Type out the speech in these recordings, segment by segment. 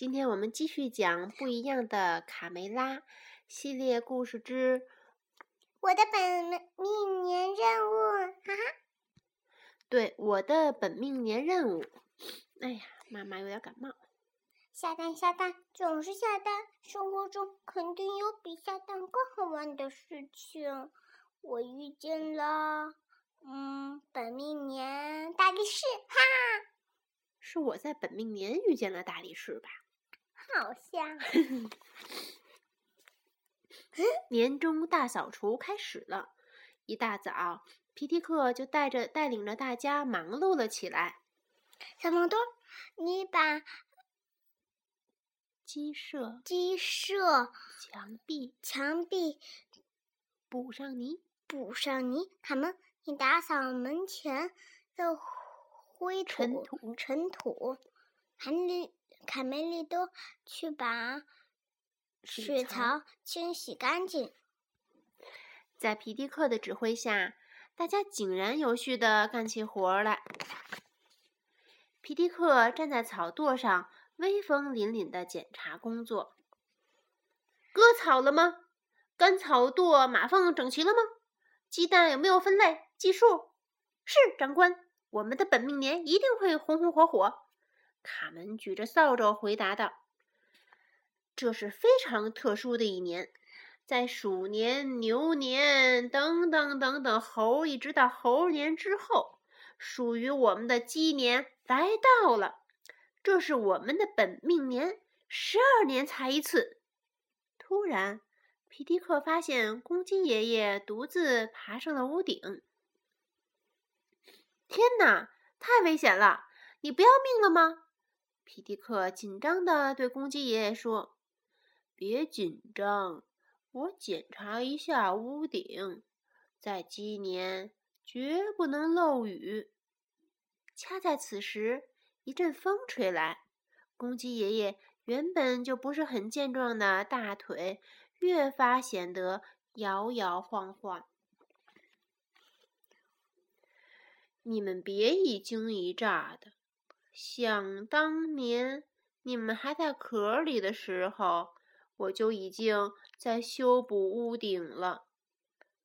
今天我们继续讲不一样的卡梅拉系列故事之我的本命年任务，哈哈。对我的本命年任务。哎呀，妈妈有点感冒。下蛋下蛋总是下蛋，生活中肯定有比下蛋更好玩的事情。我遇见了，嗯，本命年大力士，哈，是我在本命年遇见了大力士吧？好像。年终大扫除开始了，一大早，皮迪克就带着带领着大家忙碌了起来。小毛墩，你把鸡舍、鸡舍、墙壁、墙壁补上泥。补上泥，卡门，你打扫门前的灰土、尘土。尘土，卡梅利多去把水槽清洗干净。在皮迪克的指挥下，大家井然有序地干起活来。皮迪克站在草垛上，威风凛凛地检查工作。割草了吗？干草垛码放整齐了吗？鸡蛋有没有分类计数？是长官，我们的本命年一定会红红火火。卡门举着扫帚回答道：“这是非常特殊的一年，在鼠年、牛年等等等等猴一直到猴年之后，属于我们的鸡年来到了。这是我们的本命年，十二年才一次。”突然。皮迪克发现公鸡爷爷独自爬上了屋顶。天哪，太危险了！你不要命了吗？皮迪克紧张地对公鸡爷爷说：“别紧张，我检查一下屋顶，在鸡年绝不能漏雨。”恰在此时，一阵风吹来，公鸡爷爷原本就不是很健壮的大腿。越发显得摇摇晃晃。你们别一惊一乍的，想当年你们还在壳里的时候，我就已经在修补屋顶了。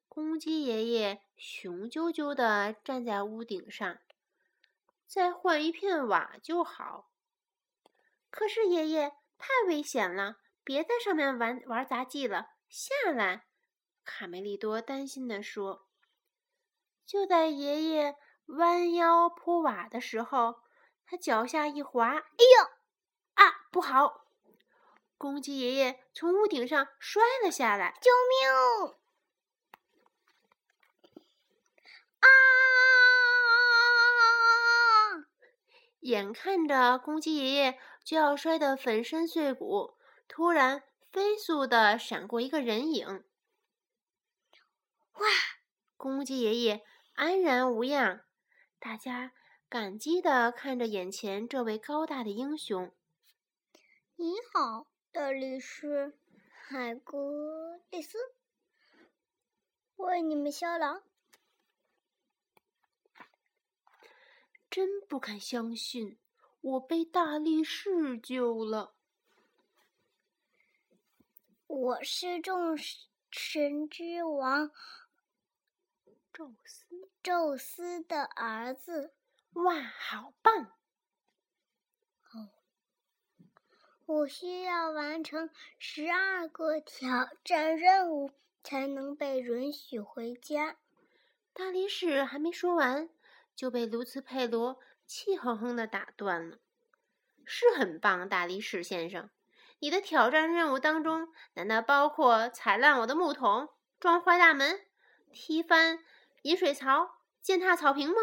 公鸡爷爷雄赳赳地站在屋顶上，再换一片瓦就好。可是爷爷太危险了。别在上面玩玩杂技了，下来！卡梅利多担心地说。就在爷爷弯腰铺瓦的时候，他脚下一滑，哎呦！啊，不好！公鸡爷爷从屋顶上摔了下来，救命！啊！眼看着公鸡爷爷就要摔得粉身碎骨。突然，飞速的闪过一个人影。哇！公鸡爷爷安然无恙，大家感激地看着眼前这位高大的英雄。你好，大力士海格力斯，为你们效劳。真不敢相信，我被大力士救了。我是众神之王宙斯，宙斯的儿子。哇，好棒！哦，我需要完成十二个挑战任务才能被允许回家。大力士还没说完，就被卢茨佩罗气哼哼的打断了。是很棒，大力士先生。你的挑战任务当中，难道包括踩烂我的木桶、撞坏大门、踢翻饮水槽、践踏草坪吗？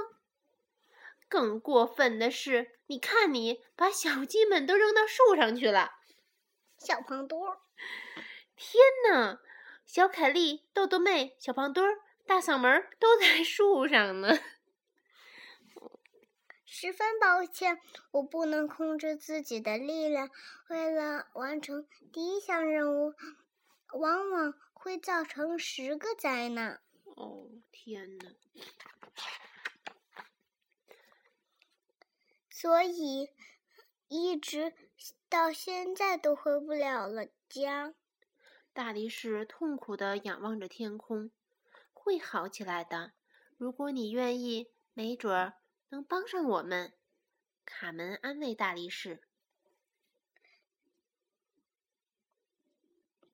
更过分的是，你看你把小鸡们都扔到树上去了。小胖墩儿，天哪！小凯莉、豆豆妹、小胖墩儿、大嗓门都在树上呢。十分抱歉，我不能控制自己的力量。为了完成第一项任务，往往会造成十个灾难。哦，天哪！所以一直到现在都回不了了家。大力士痛苦地仰望着天空，会好起来的。如果你愿意，没准儿能帮上我们。卡门安慰大力士。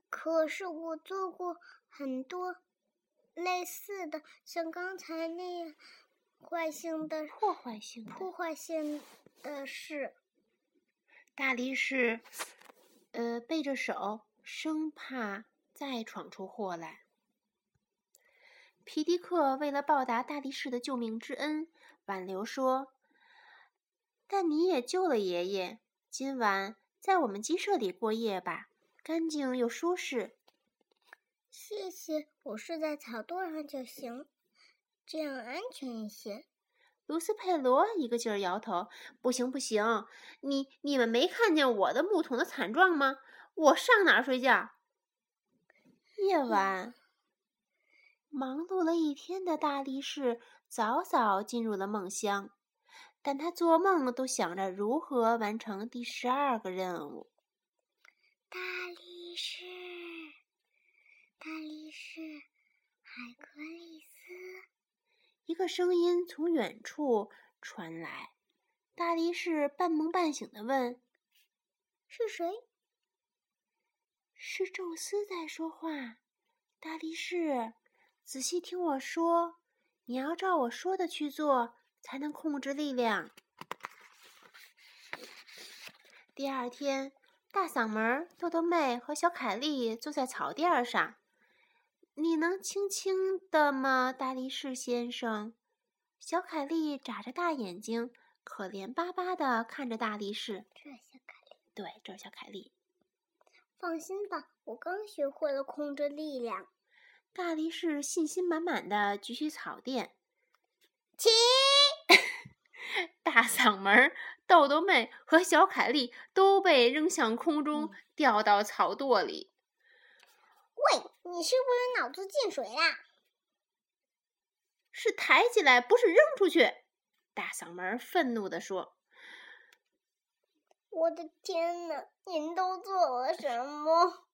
可是我做过很多类似的，像刚才那样坏性的破坏性破坏性嗯，是。大力士，呃，背着手，生怕再闯出祸来。皮迪克为了报答大力士的救命之恩，挽留说：“但你也救了爷爷，今晚在我们鸡舍里过夜吧。”干净又舒适。谢谢，我睡在草垛上就行，这样安全一些。卢斯佩罗一个劲儿摇头：“不行，不行！你你们没看见我的木桶的惨状吗？我上哪儿睡觉？”夜晚，忙碌了一天的大力士早早进入了梦乡，但他做梦都想着如何完成第十二个任务。大力士，大力士，海格力斯。一个声音从远处传来。大力士半梦半醒的问：“是谁？”“是宙斯在说话。”大力士，仔细听我说，你要照我说的去做，才能控制力量。第二天。大嗓门，豆豆妹和小凯莉坐在草垫上。你能轻轻的吗，大力士先生？小凯莉眨着大眼睛，可怜巴巴的看着大力士。这小凯莉，对，这是小凯莉。放心吧，我刚学会了控制力量。大力士信心满满的举起草垫，起。大嗓门，豆豆妹和小凯莉都被扔向空中，掉到草垛里。喂，你是不是脑子进水啦？是抬起来，不是扔出去！大嗓门愤怒地说：“我的天哪，您都做了什么？”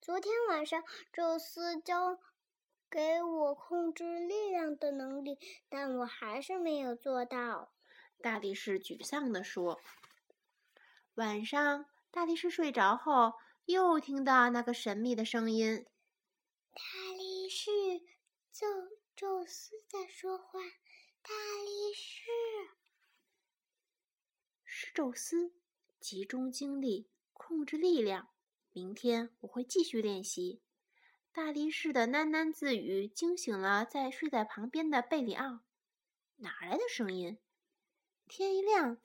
昨天晚上，宙斯教。给我控制力量的能力，但我还是没有做到。大力士沮丧地说：“晚上，大力士睡着后，又听到那个神秘的声音。大力士，宙宙斯在说话。大力士，是宙斯。集中精力，控制力量。明天我会继续练习。”大力士的喃喃自语惊醒了在睡在旁边的贝里奥。哪来的声音？天一亮，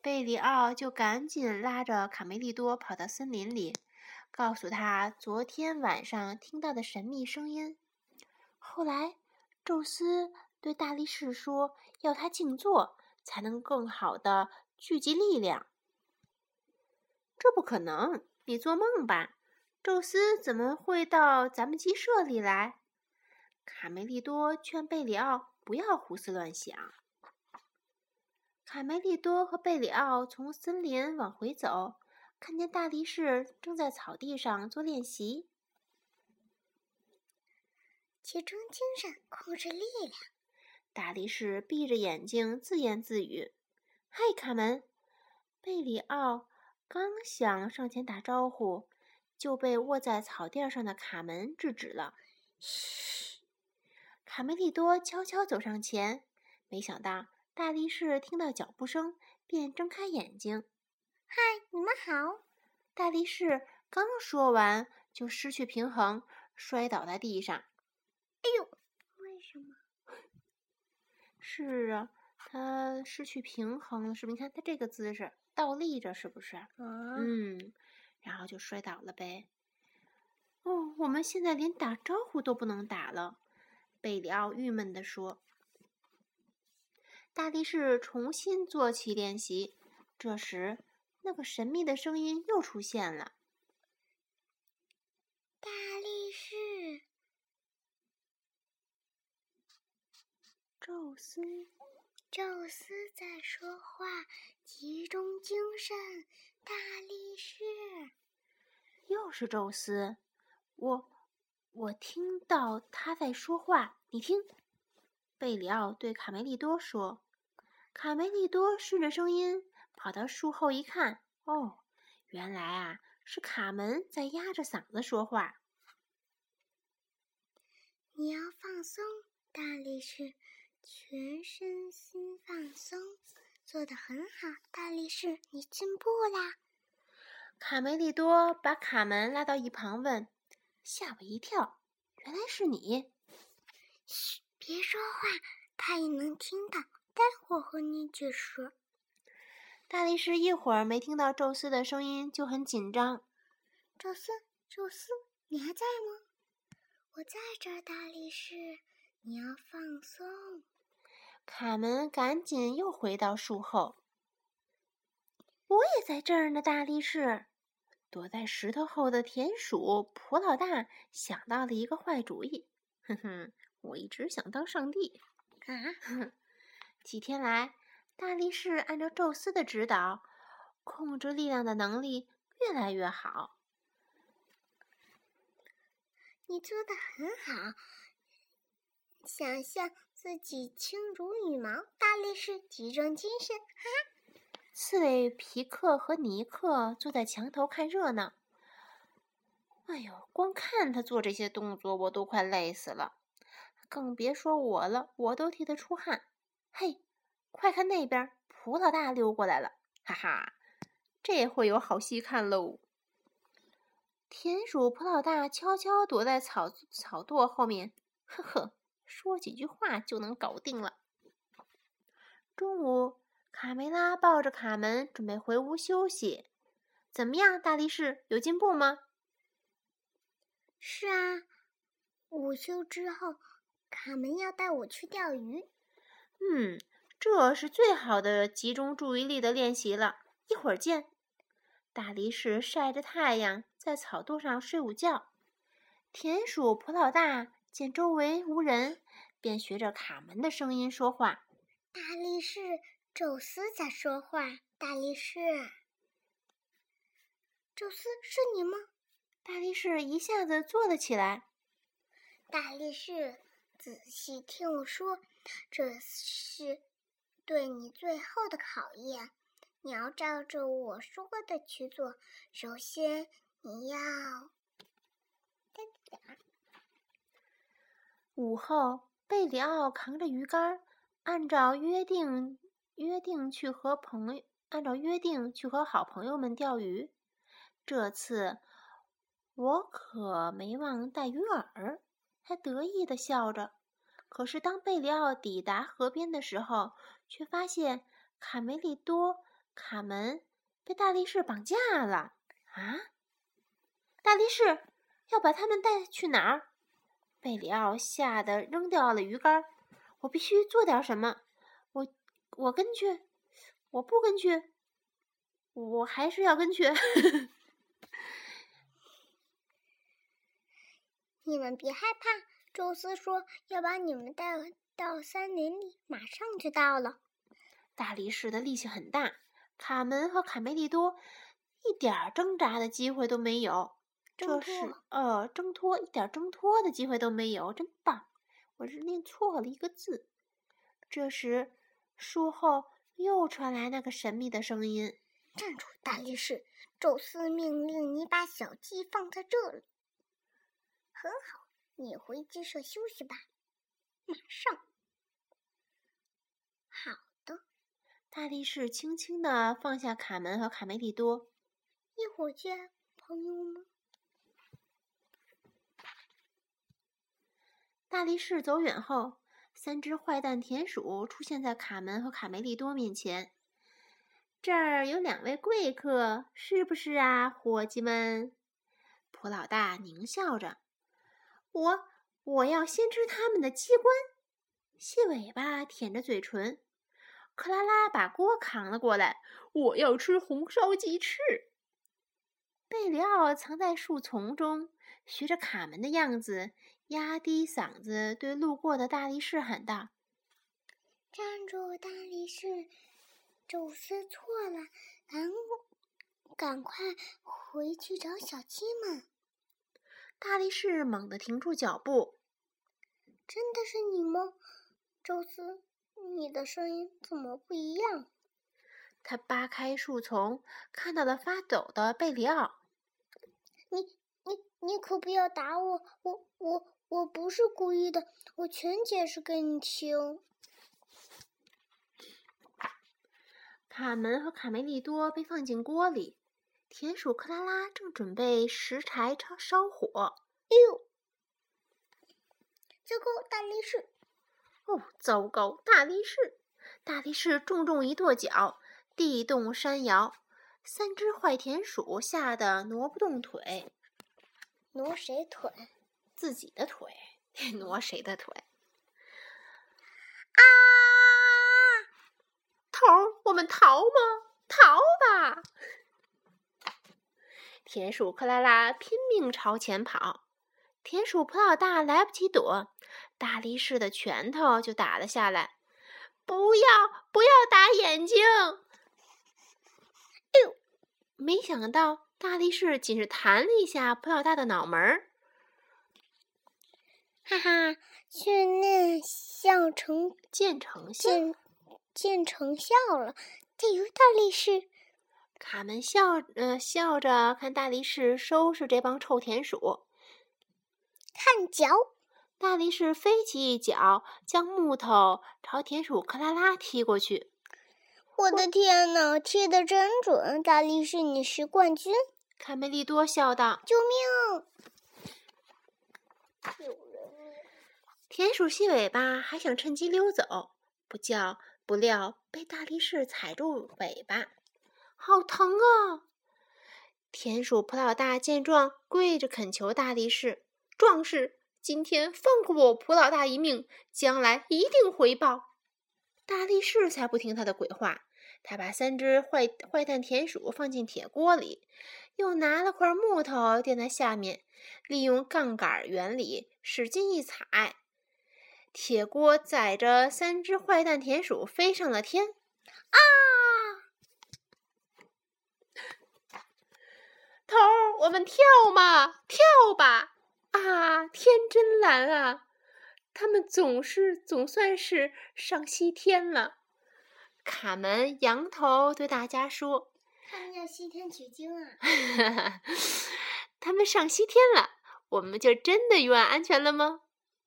贝里奥就赶紧拉着卡梅利多跑到森林里，告诉他昨天晚上听到的神秘声音。后来，宙斯对大力士说：“要他静坐，才能更好的聚集力量。”这不可能，你做梦吧！宙斯怎么会到咱们鸡舍里来？卡梅利多劝贝里奥不要胡思乱想。卡梅利多和贝里奥从森林往回走，看见大力士正在草地上做练习。集中精神，控制力量。大力士闭着眼睛自言自语：“嗨，卡门！”贝里奥刚想上前打招呼。就被卧在草垫上的卡门制止了。嘘，卡梅利多悄悄走上前，没想到大力士听到脚步声，便睁开眼睛。嗨，你们好！大力士刚说完，就失去平衡，摔倒在地上。哎呦，为什么？是啊，他失去平衡了，是不？你看他这个姿势倒立着，是不是？嗯。然后就摔倒了呗。哦，我们现在连打招呼都不能打了，贝里奥郁闷地说。大力士重新做起练习，这时那个神秘的声音又出现了。大力士，宙斯，宙斯在说话，集中精神，大力士。又是宙斯，我我听到他在说话，你听。贝里奥对卡梅利多说。卡梅利多顺着声音跑到树后一看，哦，原来啊是卡门在压着嗓子说话。你要放松，大力士，全身心放松，做得很好，大力士，你进步啦。卡梅利多把卡门拉到一旁问：“吓我一跳，原来是你！”嘘，别说话，他也能听到。待会儿和你解释。大力士一会儿没听到宙斯的声音，就很紧张。宙斯，宙斯，你还在吗？我在这儿，大力士，你要放松。卡门赶紧又回到树后。我也在这儿呢，大力士。躲在石头后的田鼠普老大想到了一个坏主意。哼哼，我一直想当上帝。啊！几天来，大力士按照宙斯的指导，控制力量的能力越来越好。你做的很好，想象自己轻如羽毛。大力士，集中精神！哈！刺猬皮克和尼克坐在墙头看热闹。哎呦，光看他做这些动作，我都快累死了，更别说我了，我都替他出汗。嘿，快看那边，葡老大溜过来了！哈哈，这会有好戏看喽。田鼠普老大悄悄躲在草草垛后面，呵呵，说几句话就能搞定了。中午，卡梅拉抱着卡门准备回屋休息。怎么样，大力士有进步吗？是啊，午休之后，卡门要带我去钓鱼。嗯，这是最好的集中注意力的练习了。一会儿见。大力士晒着太阳，在草垛上睡午觉。田鼠普老大见周围无人，便学着卡门的声音说话：“大力士，宙斯在说话。大力士，宙斯是你吗？”大力士一下子坐了起来。大力士，仔细听我说，这是对你最后的考验。你要照着我说的去做。首先，你要午后，贝里奥扛着鱼竿，按照约定约定去和朋友按照约定去和好朋友们钓鱼。这次我可没忘带鱼饵，还得意的笑着。可是当贝里奥抵达河边的时候，却发现卡梅利多。卡门被大力士绑架了啊！大力士要把他们带去哪儿？贝里奥吓得扔掉了鱼竿。我必须做点什么。我我跟去，我不跟去，我还是要跟去。你们别害怕，宙斯说要把你们带到森林里，马上就到了。大力士的力气很大。卡门和卡梅利多一点挣扎的机会都没有，这是呃挣脱一点挣脱的机会都没有，真棒！我是念错了一个字。这时，树后又传来那个神秘的声音：“站住，大力士！宙斯命令你把小鸡放在这里。很好，你回鸡舍休息吧，马上。好的。”大力士轻轻地放下卡门和卡梅利多。一会儿见，朋友们。大力士走远后，三只坏蛋田鼠出现在卡门和卡梅利多面前。这儿有两位贵客，是不是啊，伙计们？普老大狞笑着：“我我要先吃他们的鸡冠。”细尾巴舔着嘴唇。克拉拉把锅扛了过来，我要吃红烧鸡翅。贝里奥藏在树丛中，学着卡门的样子，压低嗓子对路过的大力士喊道：“站住，大力士！宙斯错了，赶赶快回去找小鸡们。大力士猛地停住脚步。真的是你吗，宙斯？你的声音怎么不一样？他扒开树丛，看到了发抖的贝里奥。你、你、你可不要打我！我、我、我不是故意的，我全解释给你听。卡门和卡梅利多被放进锅里，田鼠克拉拉正准备拾柴烧烧火。哎呦！糟糕，大力士！哦，糟糕，大力士！大力士重重一跺脚，地动山摇，三只坏田鼠吓得挪不动腿。挪谁腿？自己的腿。挪谁的腿？啊！头儿，我们逃吗？逃吧！田鼠克拉拉拼命朝前跑。田鼠普老大来不及躲，大力士的拳头就打了下来。不要，不要打眼睛！哎呦！没想到大力士仅是弹了一下普老大的脑门儿。哈哈，训练效成见成效，见见成效了！加油，大力士！卡门笑呃笑着看大力士收拾这帮臭田鼠。看脚，大力士飞起一脚，将木头朝田鼠克拉拉踢过去。我的天哪，踢得真准！大力士，你是冠军！卡梅利多笑道：“救命！”有人！田鼠细尾巴还想趁机溜走，不叫不料被大力士踩住尾巴，好疼啊！田鼠普老大见状，跪着恳求大力士。壮士，今天放过我普老大一命，将来一定回报。大力士才不听他的鬼话，他把三只坏坏蛋田鼠放进铁锅里，又拿了块木头垫在下面，利用杠杆原理使劲一踩，铁锅载着三只坏蛋田鼠飞上了天。啊！头儿，我们跳嘛，跳吧！啊，天真蓝啊！他们总是总算是上西天了。卡门仰头对大家说：“他们要西天取经啊！”他们上西天了，我们就真的永远安全了吗？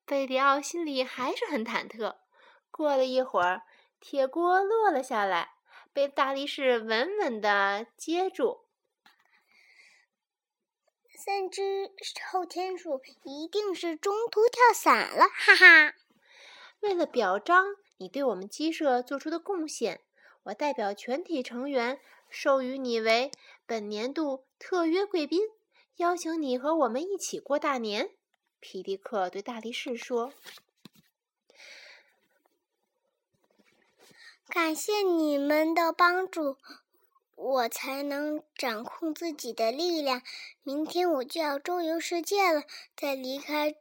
贝里奥心里还是很忐忑。过了一会儿，铁锅落了下来，被大力士稳稳地接住。三只后天鼠一定是中途跳伞了，哈哈！为了表彰你对我们鸡舍做出的贡献，我代表全体成员授予你为本年度特约贵宾，邀请你和我们一起过大年。皮迪克对大力士说：“感谢你们的帮助。”我才能掌控自己的力量。明天我就要周游世界了，在离开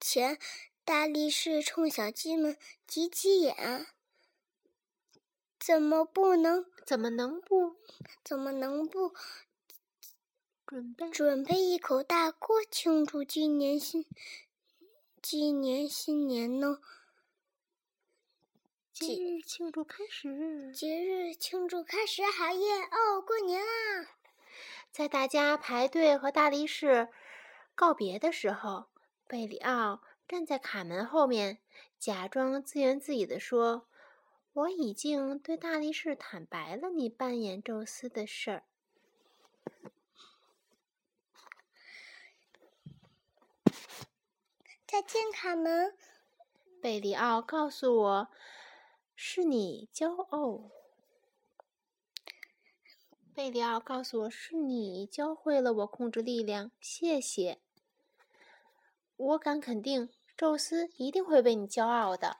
前，大力士冲小鸡们挤挤眼。怎么不能？怎么能不？怎么能不？准备准备一口大锅庆祝今年新，今年新年呢？节日庆祝开始！节日庆祝开始！好耶！哦，过年啦！在大家排队和大力士告别的时候，贝里奥站在卡门后面，假装自言自语地说：“我已经对大力士坦白了你扮演宙斯的事儿。”再见，卡门。贝里奥告诉我。是你骄傲，贝里奥告诉我是你教会了我控制力量。谢谢，我敢肯定，宙斯一定会为你骄傲的。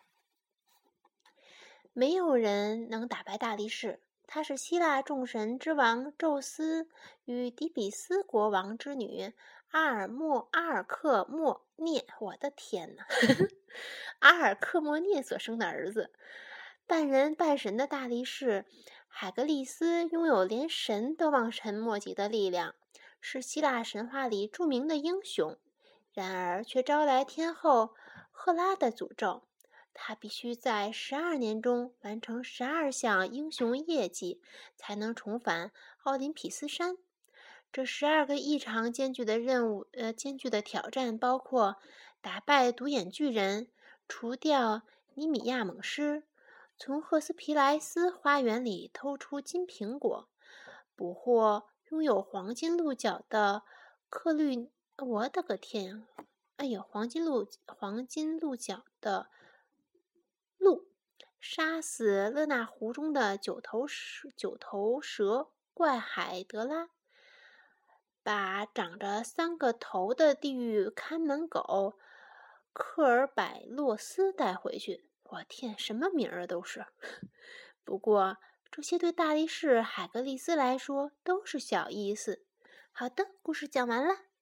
没有人能打败大力士，他是希腊众神之王宙斯与底比斯国王之女阿尔莫阿尔克莫涅。我的天哪，阿尔克莫涅所生的儿子。半人半神的大力士海格力斯拥有连神都望尘莫及的力量，是希腊神话里著名的英雄。然而，却招来天后赫拉的诅咒。他必须在十二年中完成十二项英雄业绩，才能重返奥林匹斯山。这十二个异常艰巨的任务，呃，艰巨的挑战包括打败独眼巨人、除掉尼米亚猛狮、从赫斯皮莱斯花园里偷出金苹果、捕获拥有黄金鹿角的克律。我的个天！哎呦，黄金鹿，黄金鹿角的。鹿杀死勒纳湖中的九头蛇，九头蛇怪海德拉，把长着三个头的地狱看门狗科尔百洛斯带回去。我天，什么名儿啊都是！不过这些对大力士海格力斯来说都是小意思。好的，故事讲完了。